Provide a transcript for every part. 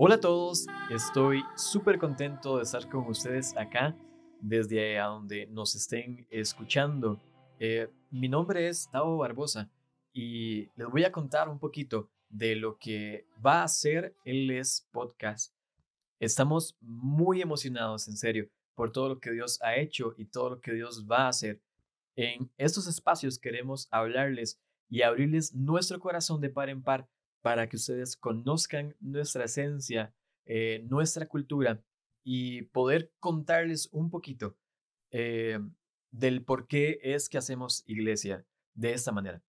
Hola a todos, estoy súper contento de estar con ustedes acá desde a donde nos estén escuchando. Eh, mi nombre es Tavo Barbosa y les voy a contar un poquito de lo que va a ser el Les Podcast. Estamos muy emocionados, en serio, por todo lo que Dios ha hecho y todo lo que Dios va a hacer. En estos espacios queremos hablarles y abrirles nuestro corazón de par en par para que ustedes conozcan nuestra esencia, eh, nuestra cultura y poder contarles un poquito eh, del por qué es que hacemos iglesia de esta manera.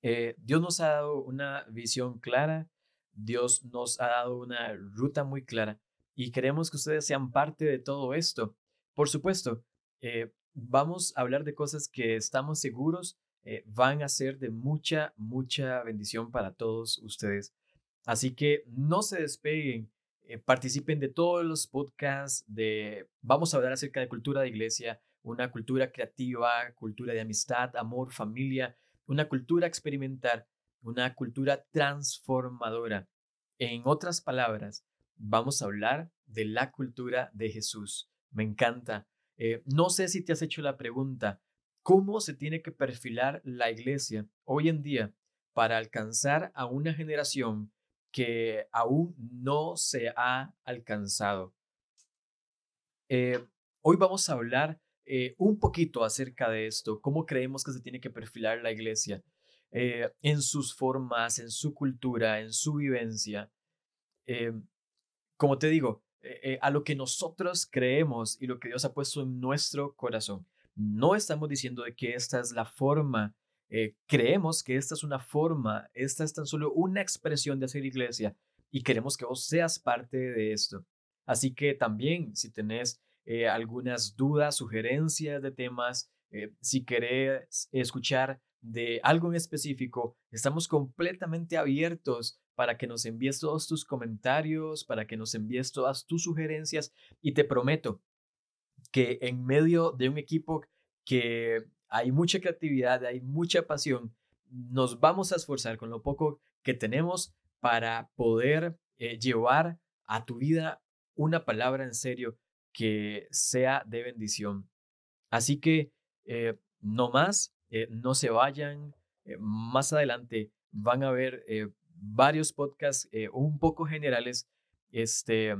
Eh, Dios nos ha dado una visión clara, Dios nos ha dado una ruta muy clara y queremos que ustedes sean parte de todo esto. Por supuesto, vamos a hablar de cosas que estamos seguros eh, van a ser de mucha, mucha bendición para todos ustedes. Así que no se despeguen, eh, participen de todos los podcasts de, vamos a hablar acerca de cultura de iglesia, una cultura creativa, cultura de amistad, amor, familia, una cultura experimental, una cultura transformadora. En otras palabras, vamos a hablar de la cultura de Jesús. Me encanta. Eh, no sé si te has hecho la pregunta, cómo se tiene que perfilar la iglesia hoy en día para alcanzar a una generación que aún no se ha alcanzado. Eh, hoy vamos a hablar eh, un poquito acerca de esto, cómo creemos que se tiene que perfilar la iglesia eh, en sus formas, en su cultura, en su vivencia. como te digo, a lo que nosotros creemos y lo que Dios ha puesto en nuestro corazón. No estamos diciendo de que esta es la forma, eh, creemos que esta es una forma, esta es tan solo una expresión de hacer iglesia y queremos que vos seas parte de esto. Así que también si tenés eh, algunas dudas, sugerencias de temas, eh, si querés escuchar de algo en específico, estamos completamente abiertos para que nos envíes todos tus comentarios, para que nos envíes todas tus sugerencias y te prometo que en medio de un equipo que hay mucha creatividad, hay mucha pasión, nos vamos a esforzar con lo poco que tenemos para poder eh, llevar a tu vida una palabra en serio que sea de bendición. Así que eh, no más, eh, no se vayan. más adelante van a ver varios podcasts un poco generales, este,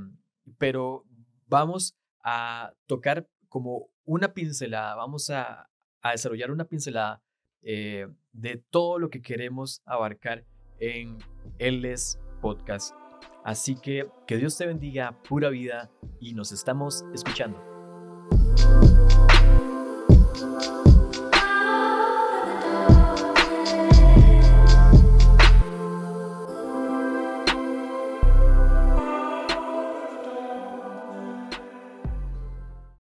pero vamos a tocar como una pincelada, vamos a, desarrollar una pincelada eh, de todo lo que queremos abarcar en LS Podcast. Así que que Dios te bendiga, pura vida, y nos estamos escuchando.